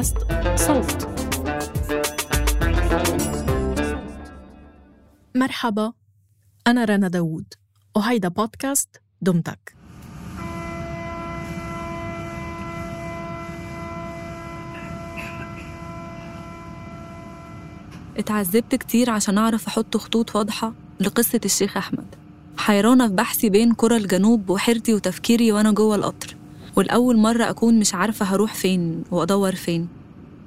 بودكاست صوت. مرحبا أنا رنا داوود وهيدا بودكاست دمتك. اتعذبت كتير عشان أعرف أحط خطوط واضحة لقصة الشيخ أحمد. حيرانة في بحثي بين قرى الجنوب وحيرتي وتفكيري وأنا جوه القطر. والأول مرة أكون مش عارفة هروح فين وأدور فين.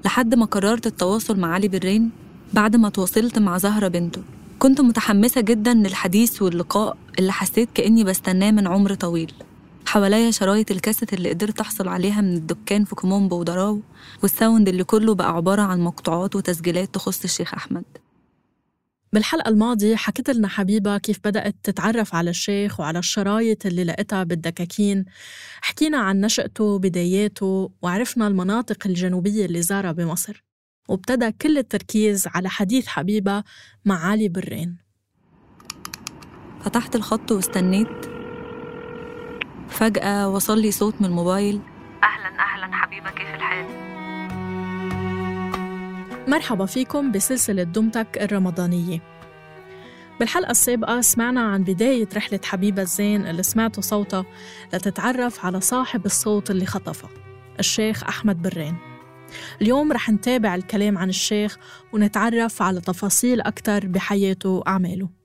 لحد ما قررت التواصل مع علي برين بعد ما تواصلت مع زهرة بنته. كنت متحمسة جدا للحديث واللقاء اللي حسيت كأني بستناه من عمر طويل. حواليا شرايط الكاسيت اللي قدرت أحصل عليها من الدكان في كوم أمبو ودراو وال sound اللي كله بقى عبارة عن مقطوعات وتسجيلات تخص الشيخ أحمد. بالحلقة الماضية حكيت لنا حبيبة كيف بدأت تتعرف على الشيخ وعلى الشرايط اللي لقيتها بالدكاكين. حكينا عن نشأته بداياته وعرفنا المناطق الجنوبية اللي زارها بمصر. وابتدى كل التركيز على حديث حبيبة مع علي برين. فتحت الخط واستنيت. فجأة وصل لي صوت من الموبايل. أهلا أهلا حبيبة كيف؟ مرحبا فيكم بسلسلة دمتك الرمضانية. بالحلقة السابقة سمعنا عن بداية رحلة حبيبة الزين اللي سمعتوا صوتها لتتعرف على صاحب الصوت اللي خطفها الشيخ أحمد برين. اليوم رح نتابع الكلام عن الشيخ ونتعرف على تفاصيل أكثر بحياته وأعماله.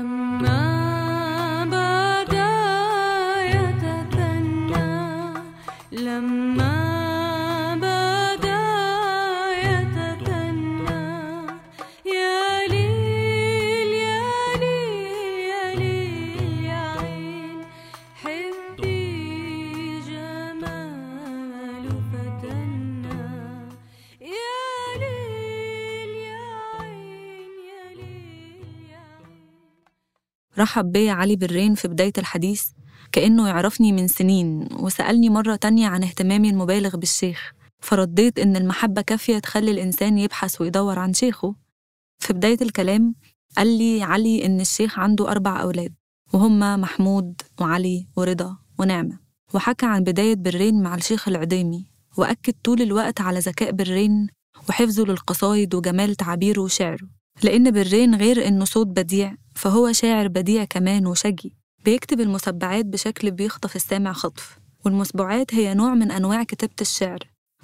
لما رحب بيا علي برين في بداية الحديث كأنه يعرفني من سنين وسألني مرة تانية عن اهتمامي المبالغ بالشيخ فرديت إن المحبة كافية تخلي الإنسان يبحث ويدور عن شيخه. في بداية الكلام قال لي علي إن الشيخ عنده أربع أولاد وهما محمود وعلي ورضا ونعمة. وحكى عن بداية برين مع الشيخ العديمي وأكد طول الوقت على ذكاء برين وحفظه للقصايد وجمال تعابيره وشعره. لأن برين غير إنه صوت بديع فهو شاعر بديع كمان وشجي. بيكتب المسبعات بشكل بيخطف السامع خطف والمسبوعات هي نوع من أنواع كتابة الشعر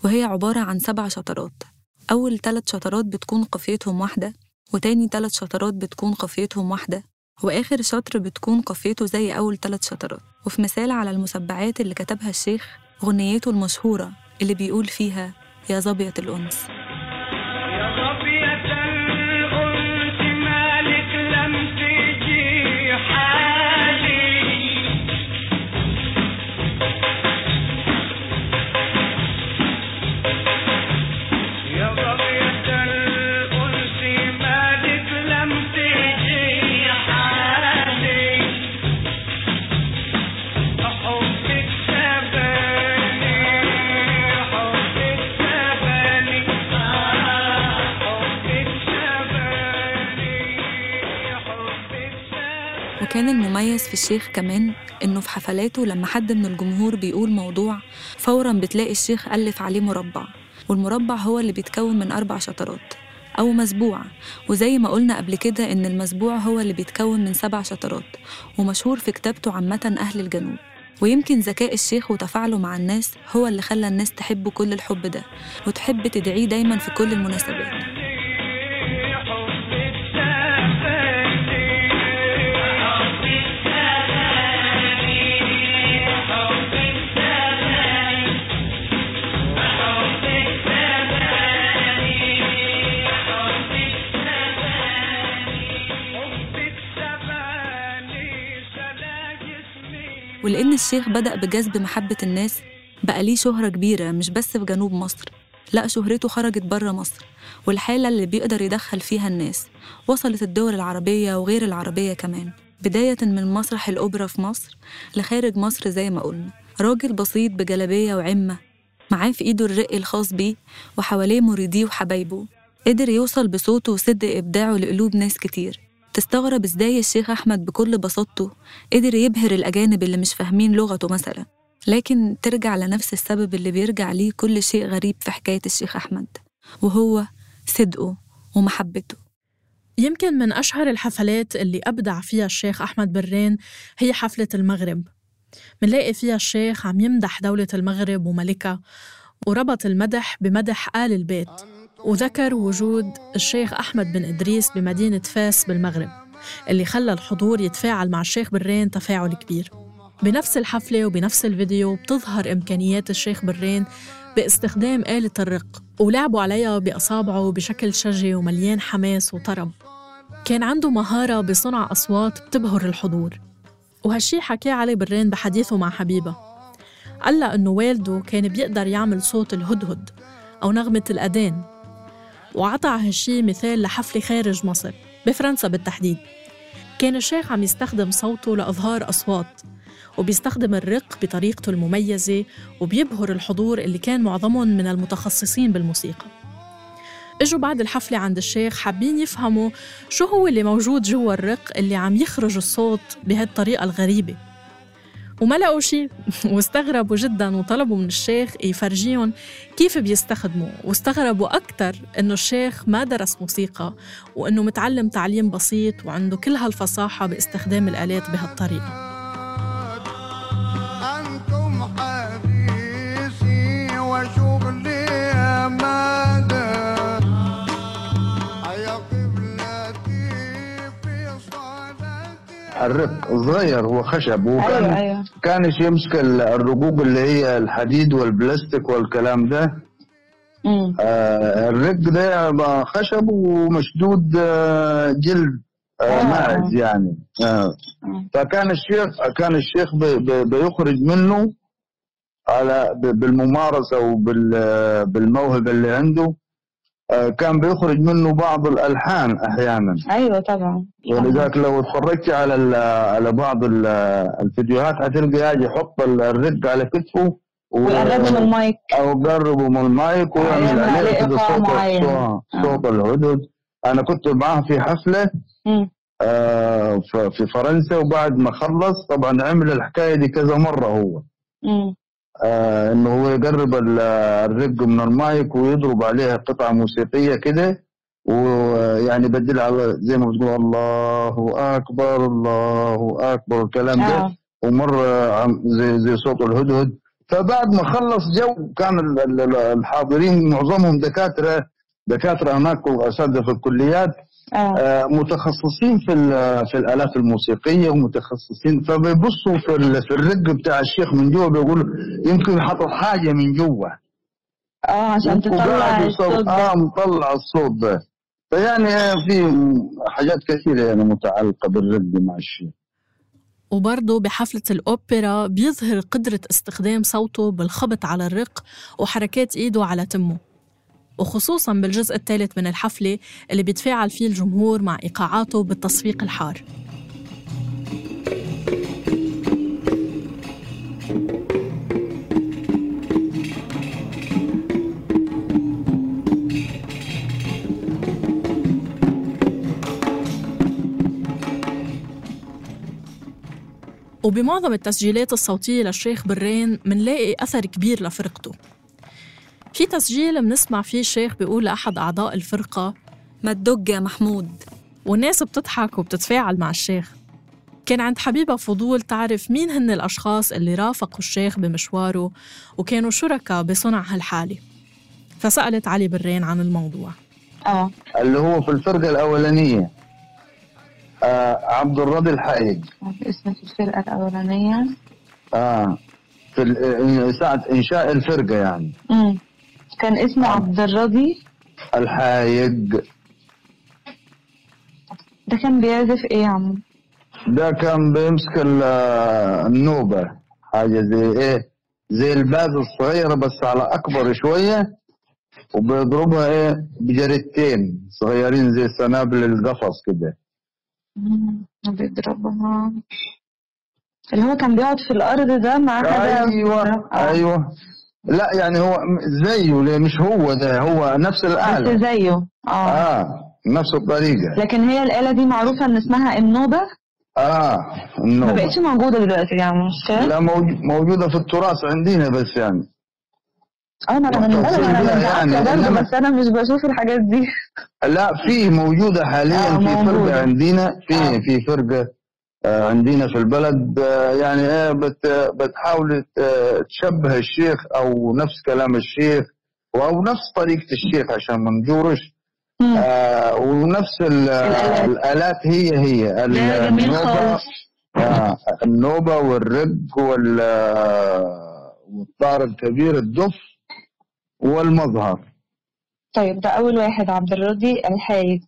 وهي عبارة عن سبع شطرات. أول ثلاث شطرات بتكون قافيتهم واحدة وتاني ثلاث شطرات بتكون قافيتهم واحدة وآخر شطر بتكون قافيته زي أول ثلاث شطرات. وفي مثال على المسبعات اللي كتبها الشيخ غنيته المشهورة اللي بيقول فيها يا ظبية الأنس. وكان المميز في الشيخ كمان إنه في حفلاته لما حد من الجمهور بيقول موضوع فورا بتلاقي الشيخ ألف عليه مربع والمربع هو اللي بيتكون من أربع شطرات أو مسبوع وزي ما قلنا قبل كده إن المسبوع هو اللي بيتكون من سبع شطرات ومشهور في كتابته عامة أهل الجنوب. ويمكن ذكاء الشيخ وتفاعله مع الناس هو اللي خلى الناس تحبه كل الحب ده وتحب تدعيه دايما في كل المناسبات. ولأن الشيخ بدأ بجذب محبة الناس بقى ليه شهرة كبيرة مش بس في جنوب مصر لا شهرته خرجت بره مصر والحالة اللي بيقدر يدخل فيها الناس وصلت الدول العربية وغير العربية كمان. بداية من مسرح الأوبرا في مصر لخارج مصر زي ما قلنا. راجل بسيط بجلابية وعمة معاه في إيده الرق الخاص بيه وحواليه مريديه وحبايبه. قدر يوصل بصوته وصدق إبداعه لقلوب ناس كتير. تستغرب إزاي الشيخ أحمد بكل بساطته قدر يبهر الأجانب اللي مش فاهمين لغته مثلا. لكن ترجع لنفس السبب اللي بيرجع ليه كل شيء غريب في حكاية الشيخ أحمد وهو صدقه ومحبته. يمكن من أشهر الحفلات اللي أبدع فيها الشيخ أحمد برين هي حفلة المغرب. منلاقي فيها الشيخ عم يمدح دولة المغرب وملكها وربط المدح بمدح آل البيت. وذكر وجود الشيخ أحمد بن إدريس بمدينة فاس بالمغرب اللي خلى الحضور يتفاعل مع الشيخ برين تفاعل كبير. بنفس الحفلة وبنفس الفيديو بتظهر إمكانيات الشيخ برين باستخدام آلة الرق ولعبوا عليها بأصابعه بشكل شجي ومليان حماس وطرب. كان عنده مهارة بصنع أصوات بتبهر الحضور. وهالشي حكاه علي برين بحديثه مع حبيبة. قال لها إنه والده كان بيقدر يعمل صوت الهدهد أو نغمة الأذان. وعطى هالشي مثال لحفلة خارج مصر بفرنسا بالتحديد. كان الشيخ عم يستخدم صوته لإظهار أصوات وبيستخدم الرق بطريقته المميزة وبيبهر الحضور اللي كان معظمهم من المتخصصين بالموسيقى. إجوا بعد الحفلة عند الشيخ حابين يفهموا شو هو اللي موجود جوا الرق اللي عم يخرج الصوت بهالطريقة الغريبة. وما لقوا شيء واستغربوا جدا وطلبوا من الشيخ يفرجيهم كيف بيستخدموا. واستغربوا أكثر إنه الشيخ ما درس موسيقى وإنه متعلم تعليم بسيط وعنده كل هالفصاحة باستخدام الآلات بهالطريقة. الرق صغير هو خشب وكان أيوه أيوه. كانش يمسك ال- الرقوق اللي هي الحديد والبلاستيك والكلام ده. آه الرق ده خشب ومشدود آه جلد آه آه. ماعز يعني. آه. فكان الشيخ كان الشيخ بي بي بيخرج منه على ب- بالممارسة وبالموهبة اللي عنده. آه كان بيخرج منه بعض الألحان أحيانا. أيوه طبعا. ولذلك لو اتفرجت على على بعض ال- الفيديوهات هتلقى قاعد يحط ال- الرق على كتفه ويقربوا من المايك. أو قربوا من المايك ويعمل يعمل عليه كده صوت معين. صوت- صوت الهدهد. أنا كنت معاه في حفلة آه، في فرنسا وبعد ما خلص طبعا عمل الحكاية دي كذا مرة هو. آه إنه هو يقرب ال- الرق من المايك ويضرب عليها قطعة موسيقية كده ويعني بدل على زي ما بتقول الله أكبر الله أكبر الكلام ده. ومرة عم- زي زي صوت الهدهد. فبعد ما خلص جو كان ال- ال- ال- الحاضرين معظمهم دكاترة دكاترة هناك واساتذه في الكليات. آه، متخصصين في ال- في الآلات الموسيقية ومتخصصين. فبيبصوا في ال- في الرق بتاع الشيخ من جوا بيقولوا يمكن حاطط حاجة من جوا آه عشان تطلع الصوت آه مطلع الصوت ده. فيعني آه، في حاجات كثيرة يعني متعلقة بالرق مع الشيخ. وبرضه بحفلة الأوبرا بيظهر قدرة استخدام صوته بالخبط على الرق وحركات إيده على تمه. وخصوصا بالجزء الثالث من الحفلة اللي بيتفاعل فيه الجمهور مع إيقاعاته بالتصفيق الحار. وبمعظم التسجيلات الصوتية للشيخ برين منلاقي أثر كبير لفرقته. في تسجيل منسمع فيه الشيخ بيقول لأحد أعضاء الفرقة ما تدق يا محمود. والناس بتضحك وبتتفاعل مع الشيخ. كان عند حبيبة فضول تعرف مين هن الأشخاص اللي رافقوا الشيخ بمشواره وكانوا شركاء بصنع هالحالة. فسألت علي برين عن الموضوع. آه. اللي هو في الفرقة الأولانية. آه عبد الراضي الحايج اسم في الفرقة الأولانية. آه في ساعة إنشاء الفرقة يعني. امم كان اسمه عبد الراضي الحايج. ده كان بيعزف إيه يا عم ده كان بيمسك ال- النوبة حاجة زي إيه زي الباز الصغيرة بس على أكبر شوية وبيضربها إيه بجريتين صغيرين زي سنابل القفص كده. بيضربها. اللي هو كان بيقعد في الأرض ده مع حدا أيوة آه. أيوة. لا يعني هو زيه ليه مش هو ده هو نفس بس الآلة زيه. آه. آه نفس الطريقة. لكن هي الآلة دي معروفة إن اسمها النوبة؟ آه ما النوبة. بقتش موجودة دلوقتي يعني مش؟ لا موج- موجودة في التراث عندنا بس يعني. آه ما من بيها يعني، إنما- بس أنا مش بشوف الحاجات دي. لا في موجودة حاليا آه، في. فرقة عندنا في آه. في فرقة عندنا في البلد آه، يعني إيه بت بتحاول آه، تشبه الشيخ أو نفس كلام الشيخ أو نفس طريقة الشيخ عشان ما نجورش. آه، ونفس ال- الآلات. الآلات هي هي. ال- ده جميل النوبة خالص. آه، النوبة والرق وال آه، والطار الكبير الدف والمظهر. طيب ده أول واحد عبد الراضي الحايد.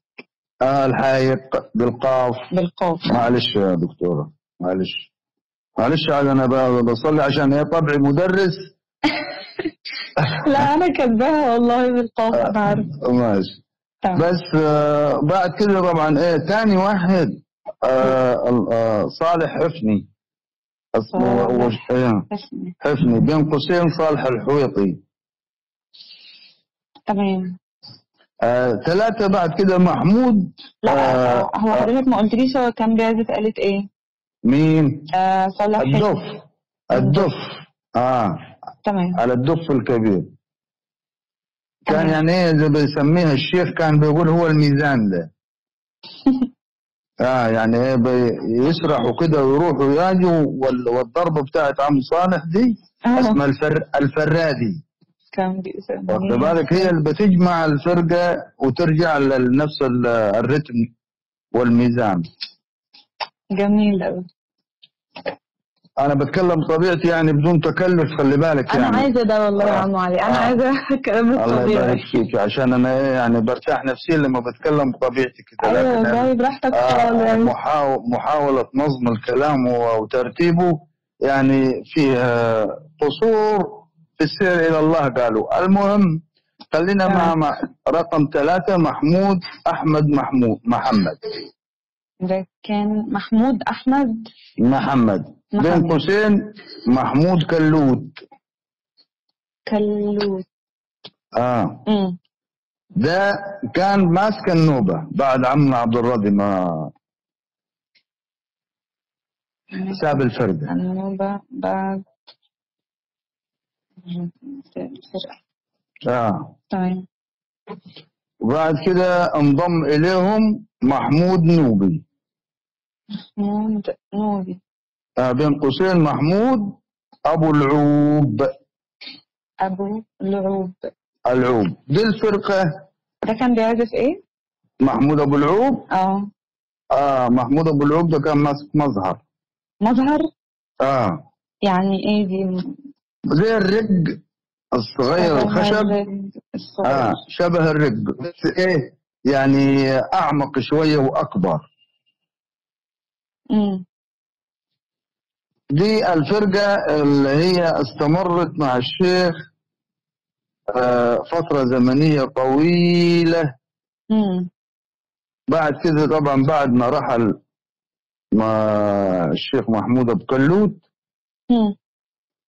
آه الحايق بالقاف. بالقاف. معلش يا دكتورة معلش. معلش أنا ب- بصلي عشان هي طبعي مدرس. لا أنا كاتباها والله بالقاف أنا عارفة. ماشي. تمام. بس آه بعد كده طبعا إيه تاني واحد آه آه صالح حفني. اسمه إيه، حفني بين قوسين صالح الحويطي. تمام. آه ثلاثة بعد كده محمود. لا آه هو حضرتك ما قلتليش هو كان بيعزف آلة إيه؟ مين؟ آه صالح. الدف. الدف. آه. تمام. على الدف الكبير. كان تمام. يعني إيه زي بيسميها؟ الشيخ كان بيقول هو الميزان ده. آه يعني إيه يسرحوا كده ويروحوا ويجوا وال- والضربه بتاعت عم صالح دي آه. اسمها الفر الفرادي. كان واخد بالك؟ هي اللي بتجمع الفرقة وترجع لنفس ال- الرتم والميزان. جميل أوي. أنا بتكلم طبيعتي يعني بدون تكلف خلي بالك أنا يعني. عايزة ده والله يا آه. عم علي. أنا آه. عايزة كلام الله الطبيعي يبارك فيك عشان أنا إيه يعني برتاح نفسيا لما بتكلم بطبيعتي كده. أيوة لكن والله براحتك آه خالص يعني محاو- محاولة نظم الكلام وترتيبه يعني فيها قصور في السير إلى الله قالوا. المهم خلينا مع, تمام. مع رقم ثلاثة محمود أحمد محمود محمد. ده كان محمود أحمد؟ محمد. بين. قوسين محمود كلود. كلوت آه. أمم ده كان ماسك النوبة بعد عمنا عبد الراضي ما ساب الفرقة النوبة بعد الفرقة آه. تمام وبعد كده انضم إليهم محمود نوبي. محمود نوبي. آه بين قوسين محمود أبو العوب. أبو لعوب العوب. دي الفرقة. ده كان بيعزف إيه؟ محمود أبو العوب؟ آه. آه محمود أبو العوب ده كان ماسك مظهر. مظهر؟ آه. يعني إيه دي؟ زي الرق الصغير الخشب. الصغير. آه شبه الرق بس إيه يعني أعمق شوية وأكبر. أمم دي الفرقة اللي هي استمرت مع الشيخ آه، فترة زمنية طويلة. أمم بعد كده طبعا بعد ما رحل مع الشيخ محمود أبو كلوت.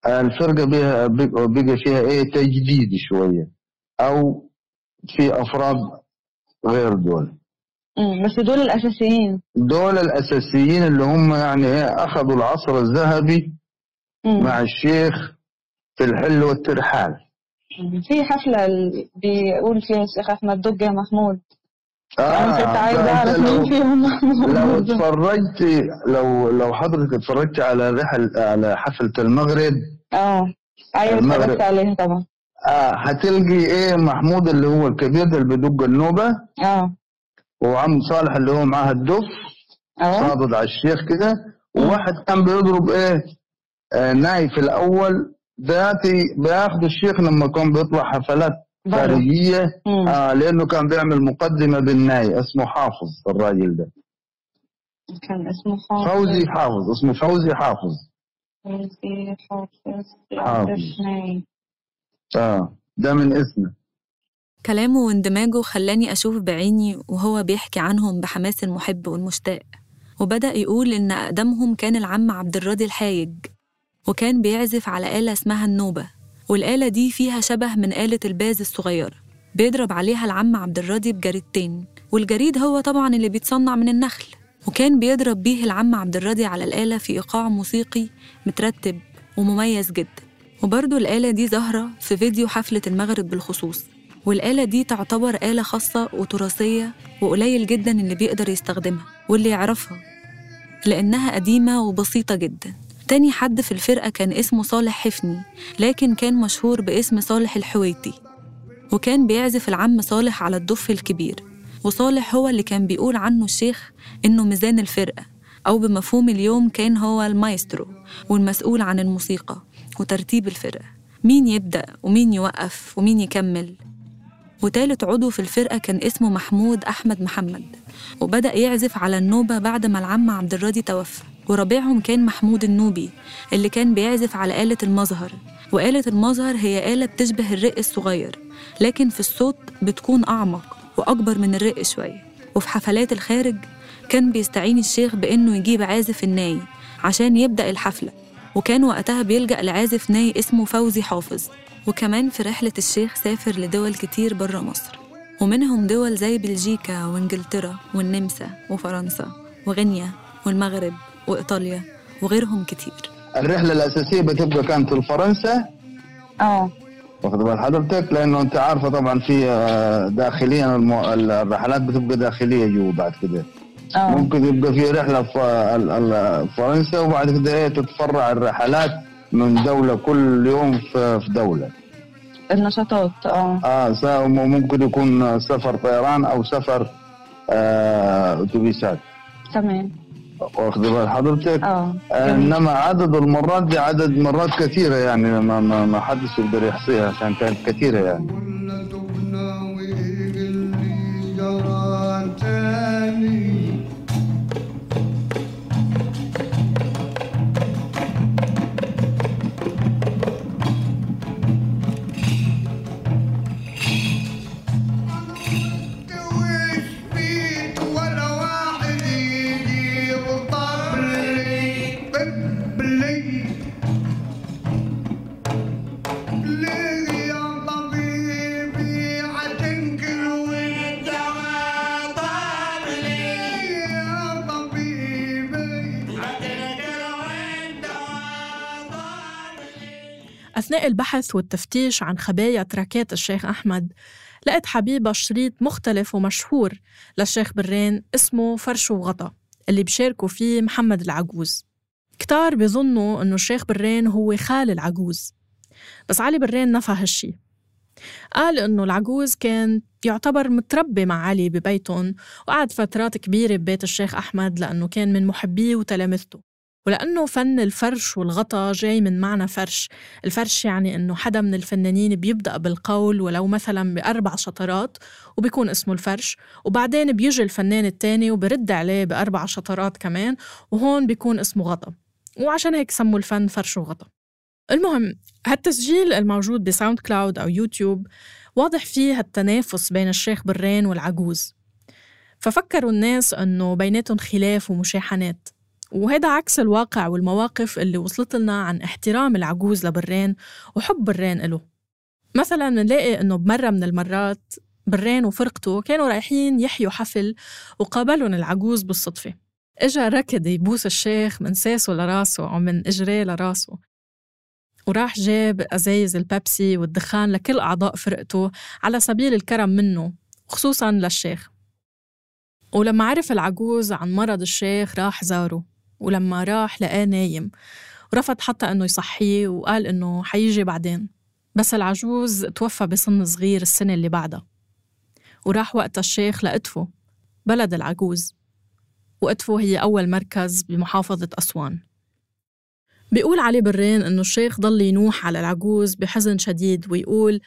الفرقة بها بقى فيها إيه؟ تجديد شوية. أو في أفراد غير دول. بس دول الأساسيين. دول الأساسيين اللي هم يعني إيه؟ أخذوا العصر الذهبي مع الشيخ في الحل والترحال. في حفلة بيقول فيها الشيخ أحمد يا محمود. أنا كنت أعرف لو- مين فيهم؟ لو اتفرجت لو لو حضرتك اتفرجت على رحل على حفلة المغرب. آه. أيوة المغرب. اتفرجت عليها طبعا. آه هتلقي إيه محمود اللي هو الكبير ده اللي بيدق النوبة؟ آه. وعم صالح اللي هو معاه الدف آه صادد على الشيخ كده. وواحد كان بيضرب إيه؟ آه ناي في الأول. ذاتي بياخد الشيخ لما كان بيطلع حفلات مم. آه لأنه كان بيعمل مقدمة بالناي اسمه حافظ الراجل ده. كان اسمه حافظ. فوزي حافظ اسمه فوزي حافظ. فوزي حافظ. حافظ. آه ده من اسمه. كلامه واندماجه خلاني أشوف بعيني وهو بيحكي عنهم بحماس المحب والمشتاق. وبدأ يقول إن أقدمهم كان العم عبد الراضي الحايج وكان بيعزف على آلة اسمها النوبة. والآلة دي فيها شبه من آلة الباز الصغيرة بيضرب عليها العم عبد الراضي بجريدتين والجريد هو طبعا اللي بيتصنع من النخل. وكان بيضرب بيه العم عبد الراضي على الآلة في إيقاع موسيقي مترتب ومميز جدا. وبرضه الآلة دي ظاهرة في فيديو حفلة المغرب بالخصوص. والآلة دي تعتبر آلة خاصة وتراثية وقليل جدا اللي بيقدر يستخدمها واللي يعرفها لأنها قديمة وبسيطة جدا. تاني حد في الفرقة كان اسمه صالح حفني لكن كان مشهور باسم صالح الحويتي وكان بيعزف العم صالح على الدف الكبير وصالح هو اللي كان بيقول عنه الشيخ إنه ميزان الفرقة أو بمفهوم اليوم كان هو المايسترو والمسؤول عن الموسيقى وترتيب الفرقة مين يبدأ ومين يوقف ومين يكمل. وتالت عضو في الفرقة كان اسمه محمود أحمد محمد وبدأ يعزف على النوبة بعد ما العم عبد الراضي توفى. ورابعهم كان محمود النوبي اللي كان بيعزف على آلة المظهر. وآلة المظهر هي آلة بتشبه الرق الصغير لكن في الصوت بتكون أعمق وأكبر من الرق شوية. وفي حفلات الخارج كان بيستعين الشيخ بإنه يجيب عازف الناي عشان يبدأ الحفلة. وكان وقتها بيلجأ لعازف ناي اسمه فوزي حافظ. وكمان في رحلة الشيخ سافر لدول كتير برا مصر. ومنهم دول زي بلجيكا وإنجلترا والنمسا وفرنسا وغينيا والمغرب. وإيطاليا وغيرهم كتير. الرحلة الأساسية بتبقى كانت لفرنسا آه. واخد بال حضرتك؟ لأنه أنت عارفة طبعا في آه، داخليا المو... الرحلات بتبقى داخلية جوا بعد كده. آه. ممكن يبقى في رحلة في ال- ال- فرنسا وبعد كده إيه تتفرع الرحلات من دولة كل يوم في دولة. النشاطات آه. آه ممكن يكون سفر طيران أو سفر آه، أتوبيسات. تمام. واخد بال حضرتك آه آه،. إنما عدد المرات دي عدد مرات كثيرة يعني ما ما, ما حدش يقدر يحصيها عشان كانت كثيرة يعني البحث والتفتيش عن خبايا تراكات الشيخ أحمد لقت حبيبة شريط مختلف ومشهور للشيخ برين اسمه فرش وغطا اللي بشاركوا فيه محمد العجوز. كتار بيظنوا إنه الشيخ برين هو خال العجوز. بس علي برين نفى هالشي. قال إنه العجوز كان يعتبر متربي مع علي ببيتهم وقعد فترات كبيرة ببيت الشيخ أحمد لأنه كان من محبيه وتلامذته. ولأنه فن الفرش والغطا جاي من معنى فرش. الفرش يعني إنه حدا من الفنانين بيبدأ بالقول ولو مثلا بأربع شطرات وبيكون اسمه الفرش وبعدين بيجي الفنان التاني وبرد عليه بأربع شطرات كمان وهون بيكون اسمه غطا. وعشان هيك سموا الفن فرش وغطا. المهم هالتسجيل الموجود ب SoundCloud أو يوتيوب واضح فيه هالتنافس بين الشيخ برين والعجوز. ففكروا الناس أنه بيناتهم خلاف ومشاحنات. وهذا عكس الواقع والمواقف اللي وصلت لنا عن احترام العجوز لبرين وحب برين له مثلا بنلاقي إنه بمرة من المرات برين وفرقته كانوا رايحين يحيوا حفل وقابلهم العجوز بالصدفة. إجا ركض يبوس الشيخ من ساسه لراسه أو من إجريه لراسه. وراح جاب أزايز البيبسي والدخان لكل أعضاء فرقته على سبيل الكرم منه خصوصا للشيخ. ولما عرف العجوز عن مرض الشيخ راح زاره. ولما راح لقاه نايم. ورفض حتى إنه يصحيه وقال إنه حيجي بعدين. بس العجوز توفى بسن صغير السنة اللي بعدها. وراح وقتها الشيخ لأدفو بلد العجوز. وأدفو هي أول مركز بمحافظة أسوان. بيقول علي برين إنه الشيخ ضل ينوح على العجوز بحزن شديد ويقول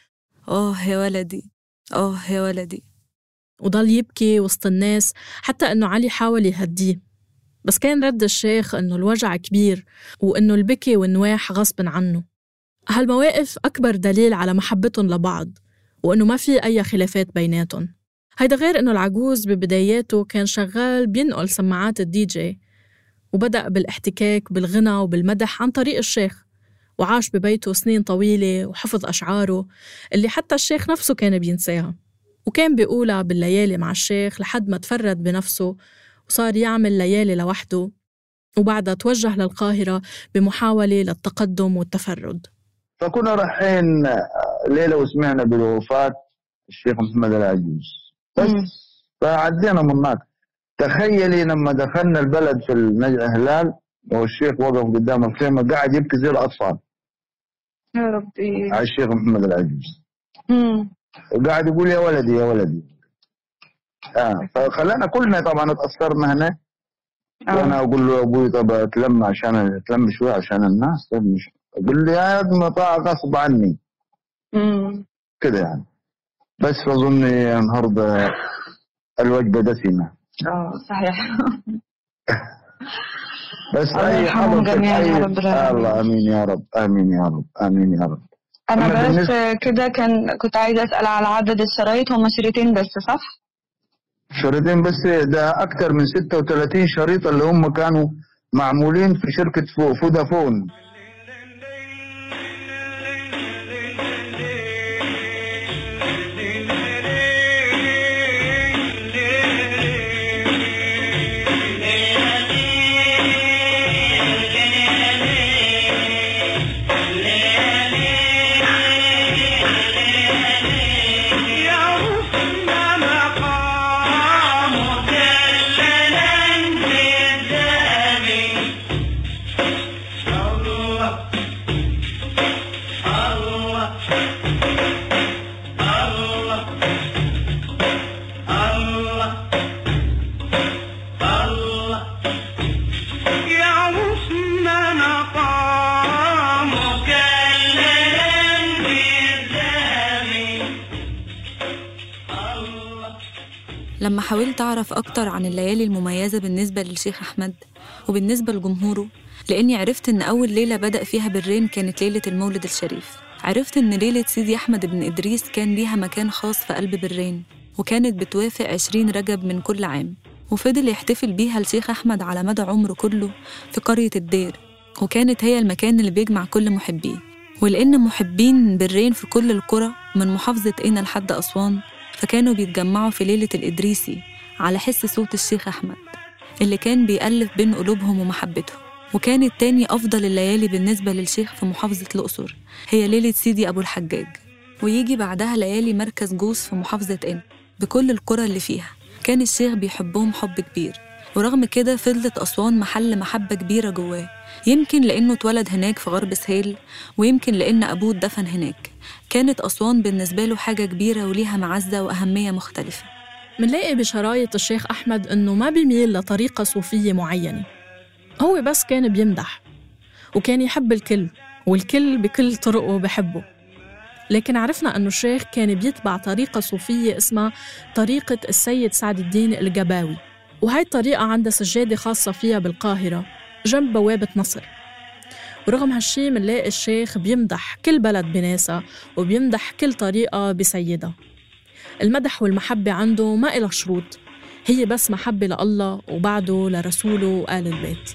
آه يا ولدي آه يا ولدي. وضل يبكي وسط الناس حتى إنه علي حاول يهديه. بس كان رد الشيخ إنه الوجع كبير وإنه البكي والنواح غصب عنه. هالمواقف أكبر دليل على محبتهم لبعض وإنه ما في أي خلافات بيناتهم. هيدا غير إنه العجوز ببداياته كان شغال بينقل سماعات الدي جي وبدأ بالاحتكاك بالغنى وبالمدح عن طريق الشيخ وعاش ببيته سنين طويلة وحفظ أشعاره اللي حتى الشيخ نفسه كان بينساها. وكان بيقولها بالليالي مع الشيخ لحد ما تفرد بنفسه وصار يعمل ليالي لوحده وبعدها توجه للقاهرة بمحاولة للتقدم والتفرد. فكنا رايحين ليلة وسمعنا بوفاة الشيخ محمد العجوز. بس. فعدينا من هناك. تخيلي لما دخلنا البلد في النجع هلال والشيخ وقف قدام الخيمة قاعد يبكي زي الأطفال. يا ربي. على الشيخ محمد العجوز. وقاعد يقول يا ولدي يا ولدي. آه فخلانا كلنا طبعا اتأثرنا هنا وأنا آه. أقول له أبوي طب أتلم عشان أتلم شوي عشان الناس طب أقول له يا ابن طاعة غصب عني. كده يعني بس أظن النهارده الوجبة دسمة آه صحيح بس الله اي حضرتك جميعاً يا رب العالمين. الله آمين يا رب آمين يا رب آمين يا رب أنا بس كده كان كنت عايزة أسأل على عدد الشرايط هم شريطين بس صح؟ شريطين بس ده أكثر من 36 شريط اللي هم كانوا معمولين في شركة فو- فودافون. لما حاولت أعرف أكتر عن الليالي المميزة بالنسبة للشيخ أحمد وبالنسبة لجمهوره لأني عرفت إن أول ليلة بدأ فيها بالرين كانت ليلة المولد الشريف. عرفت إن ليلة سيدي أحمد بن إدريس كان ليها مكان خاص في قلب بالرين وكانت بتوافق عشرين رجب من كل عام وفضل يحتفل بيها الشيخ أحمد على مدى عمره كله في قرية الدير وكانت هي المكان اللي بيجمع كل محبيه. ولأن محبين بالرين في كل القرى من محافظة قنا لحد أسوان فكانوا بيتجمعوا في ليلة الإدريسي على حس صوت الشيخ أحمد اللي كان بيألف بين قلوبهم ومحبتهم. وكانت تاني أفضل الليالي بالنسبة للشيخ في محافظة الأقصر هي ليلة سيدي أبو الحجاج. ويجي بعدها ليالي مركز جوز في محافظة قنا بكل القرى اللي فيها. كان الشيخ بيحبهم حب كبير. ورغم كده فضلت أسوان محل محبة كبيرة جواه. يمكن لأنه اتولد هناك في غرب سهيل ويمكن لأن أبوه اتدفن هناك. كانت أسوان بالنسبة له حاجة كبيرة وليها معزة وأهمية مختلفة. منلاقي بشرايط الشيخ أحمد إنه ما بيميل لطريقة صوفية معينة. هو بس كان بيمدح وكان يحب الكل والكل بكل طرقه بحبه. لكن عرفنا أنه الشيخ كان بيتبع طريقة صوفية اسمها طريقة السيد سعد الدين الجباوي. وهاي الطريقة عندها سجادة خاصة فيها بالقاهرة جنب بوابة نصر. ورغم هالشي منلاقي الشيخ بيمدح كل بلد بناسها وبيمدح كل طريقة بسيدها. المدح والمحبة عنده ما إلها شروط هي بس محبة لله وبعده لرسوله وآل البيت.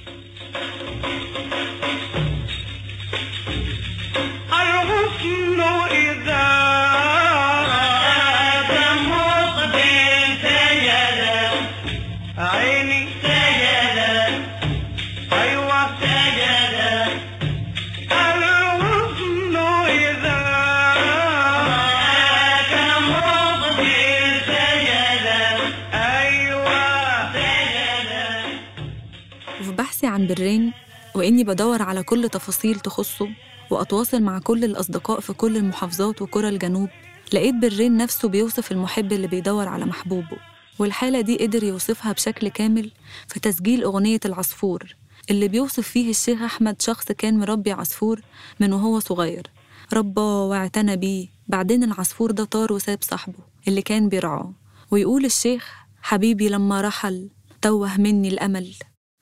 بحثي عن برين وإني بدور على كل تفاصيل تخصه وأتواصل مع كل الأصدقاء في كل المحافظات وقرى الجنوب لقيت برين نفسه بيوصف المحب اللي بيدور على محبوبه والحالة دي قدر يوصفها بشكل كامل في تسجيل أغنية العصفور اللي بيوصف فيه الشيخ أحمد شخص كان مربي عصفور من وهو صغير رباه واعتنى بيه بعدين العصفور ده طار وساب صاحبه اللي كان بيرعاه ويقول الشيخ حبيبي لما رحل توه مني الأمل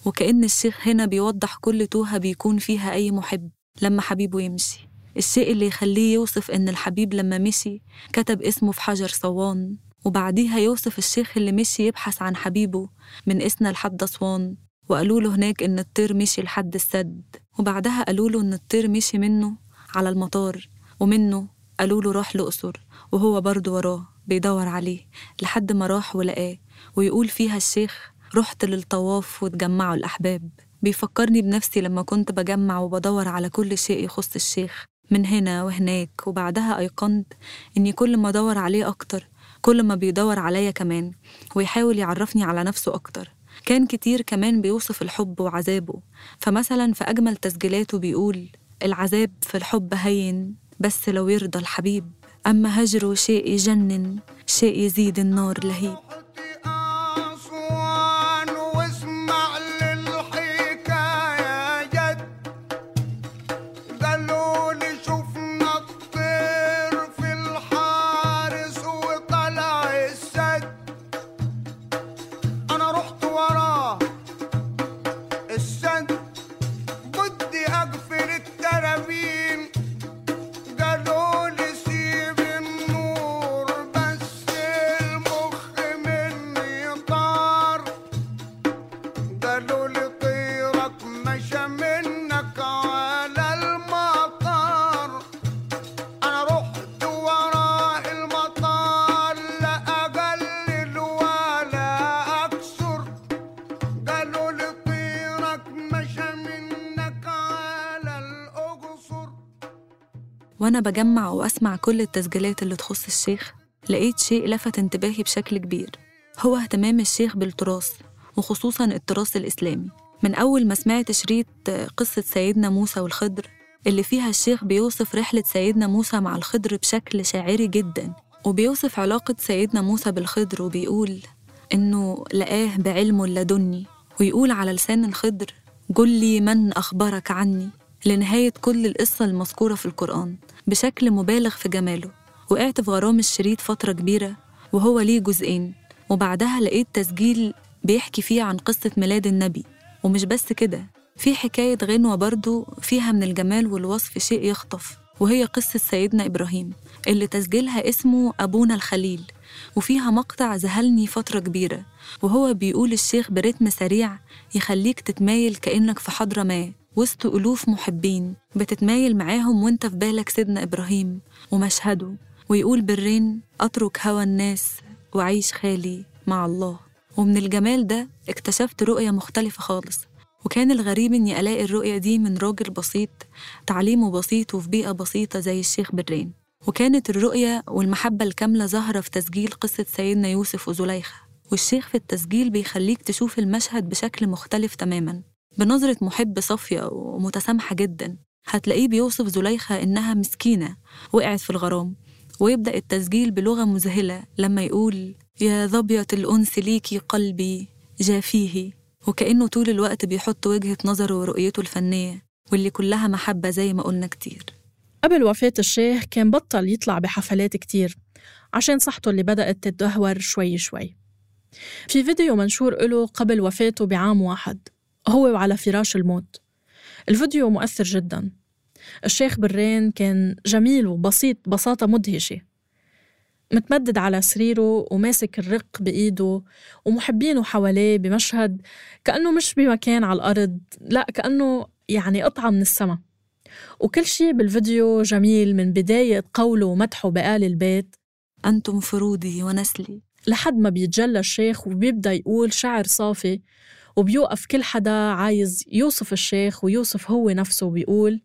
وكأن الشيخ هنا بيوضح كل توهة بيكون فيها أي محب لما حبيبه يمشي الشيء اللي يخليه يوصف إن الحبيب لما مشي كتب اسمه في حجر صوان وبعديها يوصف الشيخ اللي مشي يبحث عن حبيبه من إسنا لحد أسوان. وقالوا له هناك إن الطير مشي لحد السد. وبعدها قالوا له إن الطير مشي منه على المطار ومنه قالوا له راح الأقصر وهو برضه وراه بيدور عليه لحد ما راح ولقاه ويقول فيها الشيخ رحت للطواف وتجمعوا الأحباب. بيفكرني بنفسي لما كنت بجمع وبدور على كل شيء يخص الشيخ من هنا وهناك وبعدها أيقنت إني كل ما أدور عليه أكتر كل ما بيدور عليا كمان ويحاول يعرفني على نفسه أكتر. كان كتير كمان بيوصف الحب وعذابه. فمثلا في أجمل تسجيلاته بيقول العذاب في الحب هين بس لو يرضى الحبيب. أما هجره شيء يجنن شيء يزيد النار لهيب. وأنا بجمع وأسمع كل التسجيلات اللي تخص الشيخ لقيت شيء لفت انتباهي بشكل كبير. هو اهتمام الشيخ بالتراث وخصوصا التراث الإسلامي. من أول ما سمعت شريط قصة سيدنا موسى والخضر اللي فيها الشيخ بيوصف رحلة سيدنا موسى مع الخضر بشكل شاعري جدا وبيوصف علاقة سيدنا موسى بالخضر وبيقول إنه لقاه بعلمه اللدني ويقول على لسان الخضر قل لي من أخبرك عني؟ لنهاية كل القصة المذكورة في القرآن. بشكل مبالغ في جماله وقعت في غرام الشريط فترة كبيرة وهو ليه جزئين وبعدها لقيت تسجيل بيحكي فيه عن قصة ميلاد النبي. ومش بس كده في حكاية غنوة برضو فيها من الجمال والوصف شيء يخطف وهي قصة سيدنا إبراهيم اللي تسجيلها اسمه أبونا الخليل وفيها مقطع ذهلني فترة كبيرة وهو بيقول الشيخ برتم سريع يخليك تتمايل كأنك في حضرة ما. وسط ألوف محبين بتتمايل معاهم وانت في بالك سيدنا إبراهيم ومشهده ويقول بالرين أترك هوى الناس وعيش خالي مع الله. ومن الجمال ده اكتشفت رؤية مختلفة خالص وكان الغريب إني ألاقي الرؤية دي من راجل بسيط تعليمه بسيط وفي بيئة بسيطة زي الشيخ برين. وكانت الرؤية والمحبة الكاملة ظاهرة في تسجيل قصة سيدنا يوسف وزليخة والشيخ في التسجيل بيخليك تشوف المشهد بشكل مختلف تماما. بنظرة محب صافية ومتسامحة جدا هتلاقيه بيوصف زليخة إنها مسكينة وقعت في الغرام ويبدأ التسجيل بلغة مذهلة لما يقول يا ظبية الأنس ليكي قلبي جافيه. وكأنه طول الوقت بيحط وجهة نظره ورؤيته الفنية واللي كلها محبة زي ما قلنا كتير. قبل وفاة الشيخ كان بطل يطلع بحفلات كتير عشان صحته اللي بدأت تتدهور شوي شوي. في فيديو منشور له قبل وفاته بعام واحد. هو وعلى فراش الموت. الفيديو مؤثر جدا. الشيخ برين كان جميل وبسيط بساطة مدهشة. متمدد على سريره وماسك الرق بإيده ومحبينه حواليه بمشهد كأنه مش بمكان على الأرض لا كأنه يعني قطعة من السما وكل شي بالفيديو جميل من بداية قوله ومدحه بآل البيت أنتم فروضي ونسلي. لحد ما بيتجلى الشيخ وبيبدأ يقول شعر صافي وبيوقف كل حدا عايز يوصف الشيخ ويوصف هو نفسه وبيقول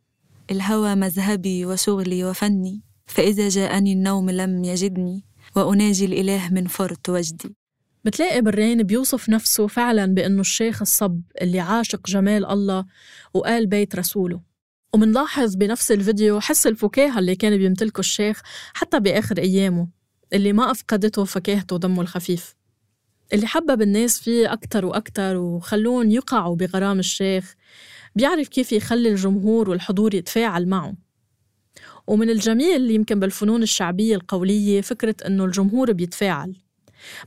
الهوى مذهبي وشغلي وفني فإذا جاءني النوم لم يجدني وأناجي الإله من فرط وجدي. بتلاقي برين بيوصف نفسه فعلا بأنه الشيخ الصب اللي عاشق جمال الله وقال بيت رسوله. ومنلاحظ بنفس الفيديو حس الفكاهة اللي كان بيمتلكه الشيخ حتى بآخر أيامه اللي ما أفقدته فكاهته ودمه الخفيف. اللي حبب الناس فيه أكتر وأكتر وخلون يقعوا بغرام الشيخ بيعرف كيف يخلي الجمهور والحضور يتفاعل معه ومن الجميل يمكن بالفنون الشعبية القولية فكرة إنه الجمهور بيتفاعل.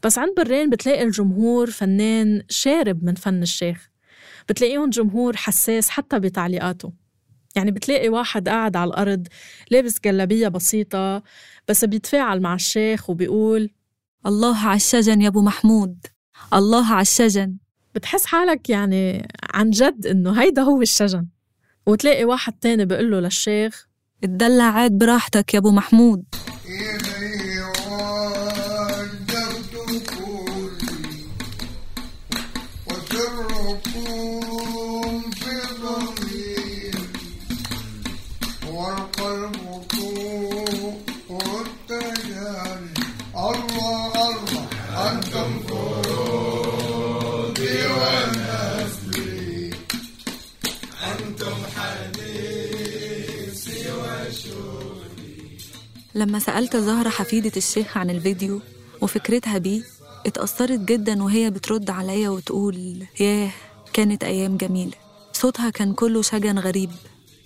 بس عند برين بتلاقي الجمهور فنان شارب من فن الشيخ. بتلاقيهم جمهور حساس حتى بتعليقاته. يعني بتلاقي واحد قاعد على الأرض لابس جلابية بسيطة بس بيتفاعل مع الشيخ وبيقول الله على الشجن يا أبو محمود. الله على الشجن بتحس حالك يعني عن جد إنه هيدا هو الشجن. وتلاقي واحد تاني بيقول له للشيخ اتدلع عاد براحتك يا أبو محمود. لما سألت زهرة حفيدة الشيخ عن الفيديو وفكرتها بيه اتأثرت جدا وهي بترد عليا وتقول ياه كانت أيام جميلة. صوتها كان كله شجن غريب.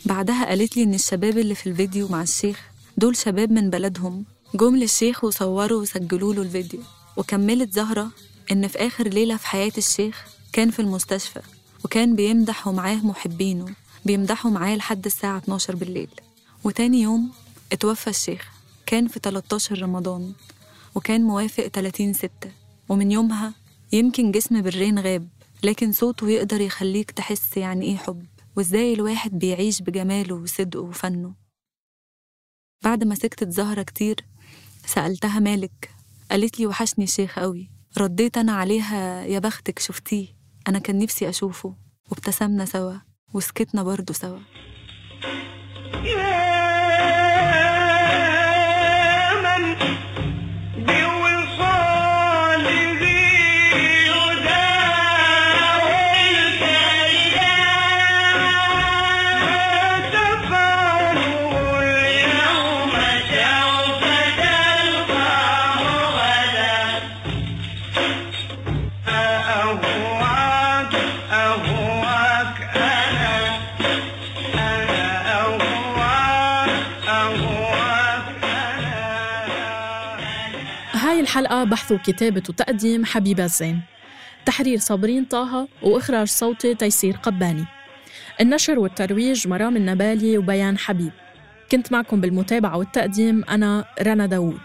بعدها قالت لي إن الشباب اللي في الفيديو مع الشيخ دول شباب من بلدهم. جم للشيخ وصوروا وسجلوا له الفيديو. وكملت زهرة إن في آخر ليلة في حياة الشيخ كان في المستشفى وكان بيمدح ومعاه محبينه بيمدحوا معاه لحد الساعة 12 بالليل. وتاني يوم اتوفى الشيخ. كان في 13 رمضان وكان موافق 30 ستة. ومن يومها يمكن جسم برين غاب لكن صوته يقدر يخليك تحس يعني إيه حب وإزاي الواحد بيعيش بجماله وصدقه وفنه. بعد ما سكتت زهرة كتير سألتها مالك قالت لي وحشني الشيخ قوي رديت أنا عليها يا بختك شفتيه أنا كان نفسي أشوفه وابتسمنا سوا وسكتنا برضه سوا. الحلقة بحث وكتابة وتقديم حبيبة الزين تحرير صابرين طه وإخراج صوتي تيسير قباني. النشر والترويج مرام النبالي وبيان حبيب. كنت معكم بالمتابعة والتقديم أنا رنا داوود.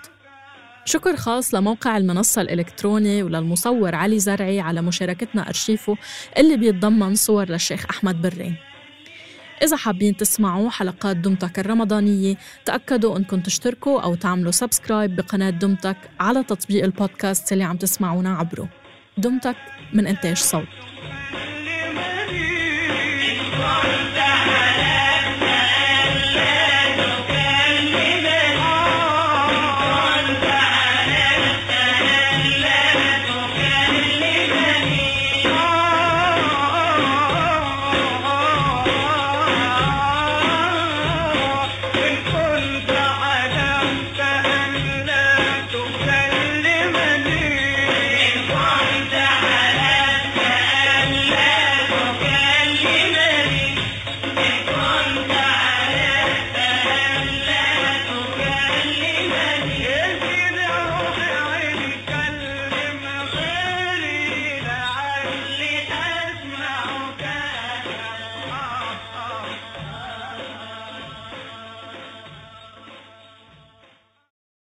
شكر خاص لموقع المنصة الإلكتروني وللمصور علي زرعي على مشاركتنا أرشيفه اللي بيتضمن صور للشيخ أحمد برين. إذا حابين تسمعوا حلقات دمتك الرمضانية تأكدوا أنكم تشتركوا أو تعملوا سبسكرايب بقناة دمتك على تطبيق البودكاست اللي عم تسمعونا عبره. دمتك من إنتاج صوت.